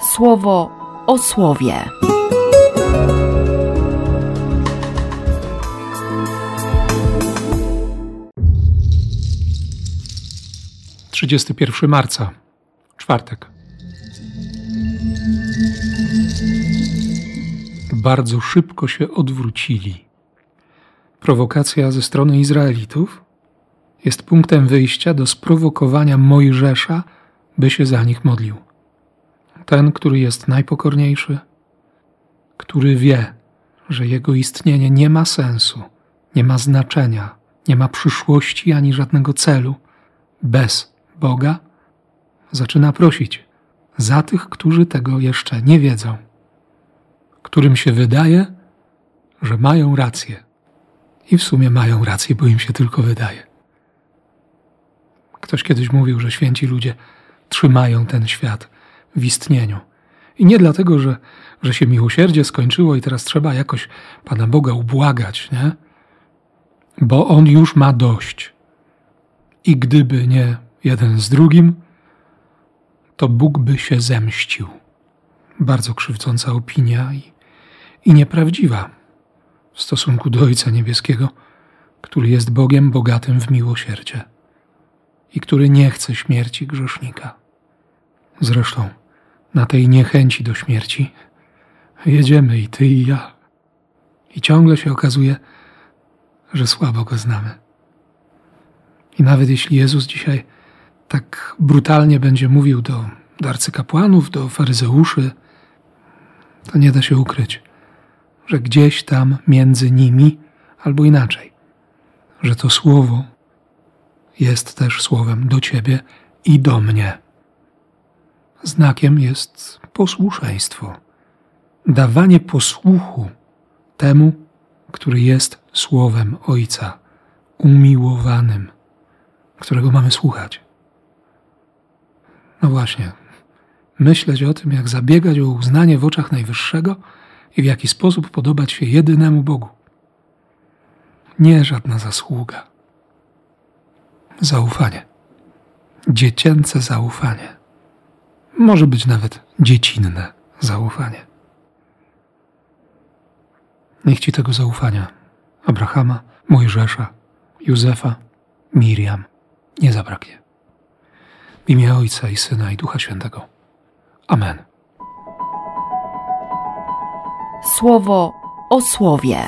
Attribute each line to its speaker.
Speaker 1: słowo o słowie.
Speaker 2: Trzydziesty pierwszy marca, czwartek. Bardzo szybko się odwrócili. Prowokacja ze strony Izraelitów jest punktem wyjścia do sprowokowania Mojżesza, by się za nich modlił. Ten, który jest najpokorniejszy, który wie, że jego istnienie nie ma sensu, nie ma znaczenia, nie ma przyszłości ani żadnego celu bez Boga, zaczyna prosić za tych, którzy tego jeszcze nie wiedzą, którym się wydaje, że mają rację. I w sumie mają rację, bo im się tylko wydaje. Ktoś kiedyś mówił, że święci ludzie trzymają ten świat w istnieniu. I nie dlatego, że, że się miłosierdzie skończyło i teraz trzeba jakoś Pana Boga ubłagać, nie? Bo On już ma dość. I gdyby nie jeden z drugim, to Bóg by się zemścił. Bardzo krzywdząca opinia i, i nieprawdziwa w stosunku do Ojca Niebieskiego, który jest Bogiem bogatym w miłosierdzie i który nie chce śmierci grzesznika. Zresztą na tej niechęci do śmierci jedziemy i ty i ja. I ciągle się okazuje, że słabo go znamy. I nawet jeśli Jezus dzisiaj tak brutalnie będzie mówił do, do arcykapłanów, do faryzeuszy, to nie da się ukryć, że gdzieś tam między nimi, albo inaczej, że to słowo jest też słowem do ciebie i do mnie. Znakiem jest posłuszeństwo, dawanie posłuchu temu, który jest słowem Ojca, umiłowanym, którego mamy słuchać. No właśnie, myśleć o tym, jak zabiegać o uznanie w oczach Najwyższego i w jaki sposób podobać się jedynemu Bogu. Nie żadna zasługa. Zaufanie. Dziecięce zaufanie. Może być nawet dziecinne zaufanie. Niech ci tego zaufania Abrahama, Mojżesza, Józefa, Miriam nie zabraknie. W imię Ojca i Syna i Ducha Świętego. Amen.
Speaker 1: Słowo o słowie.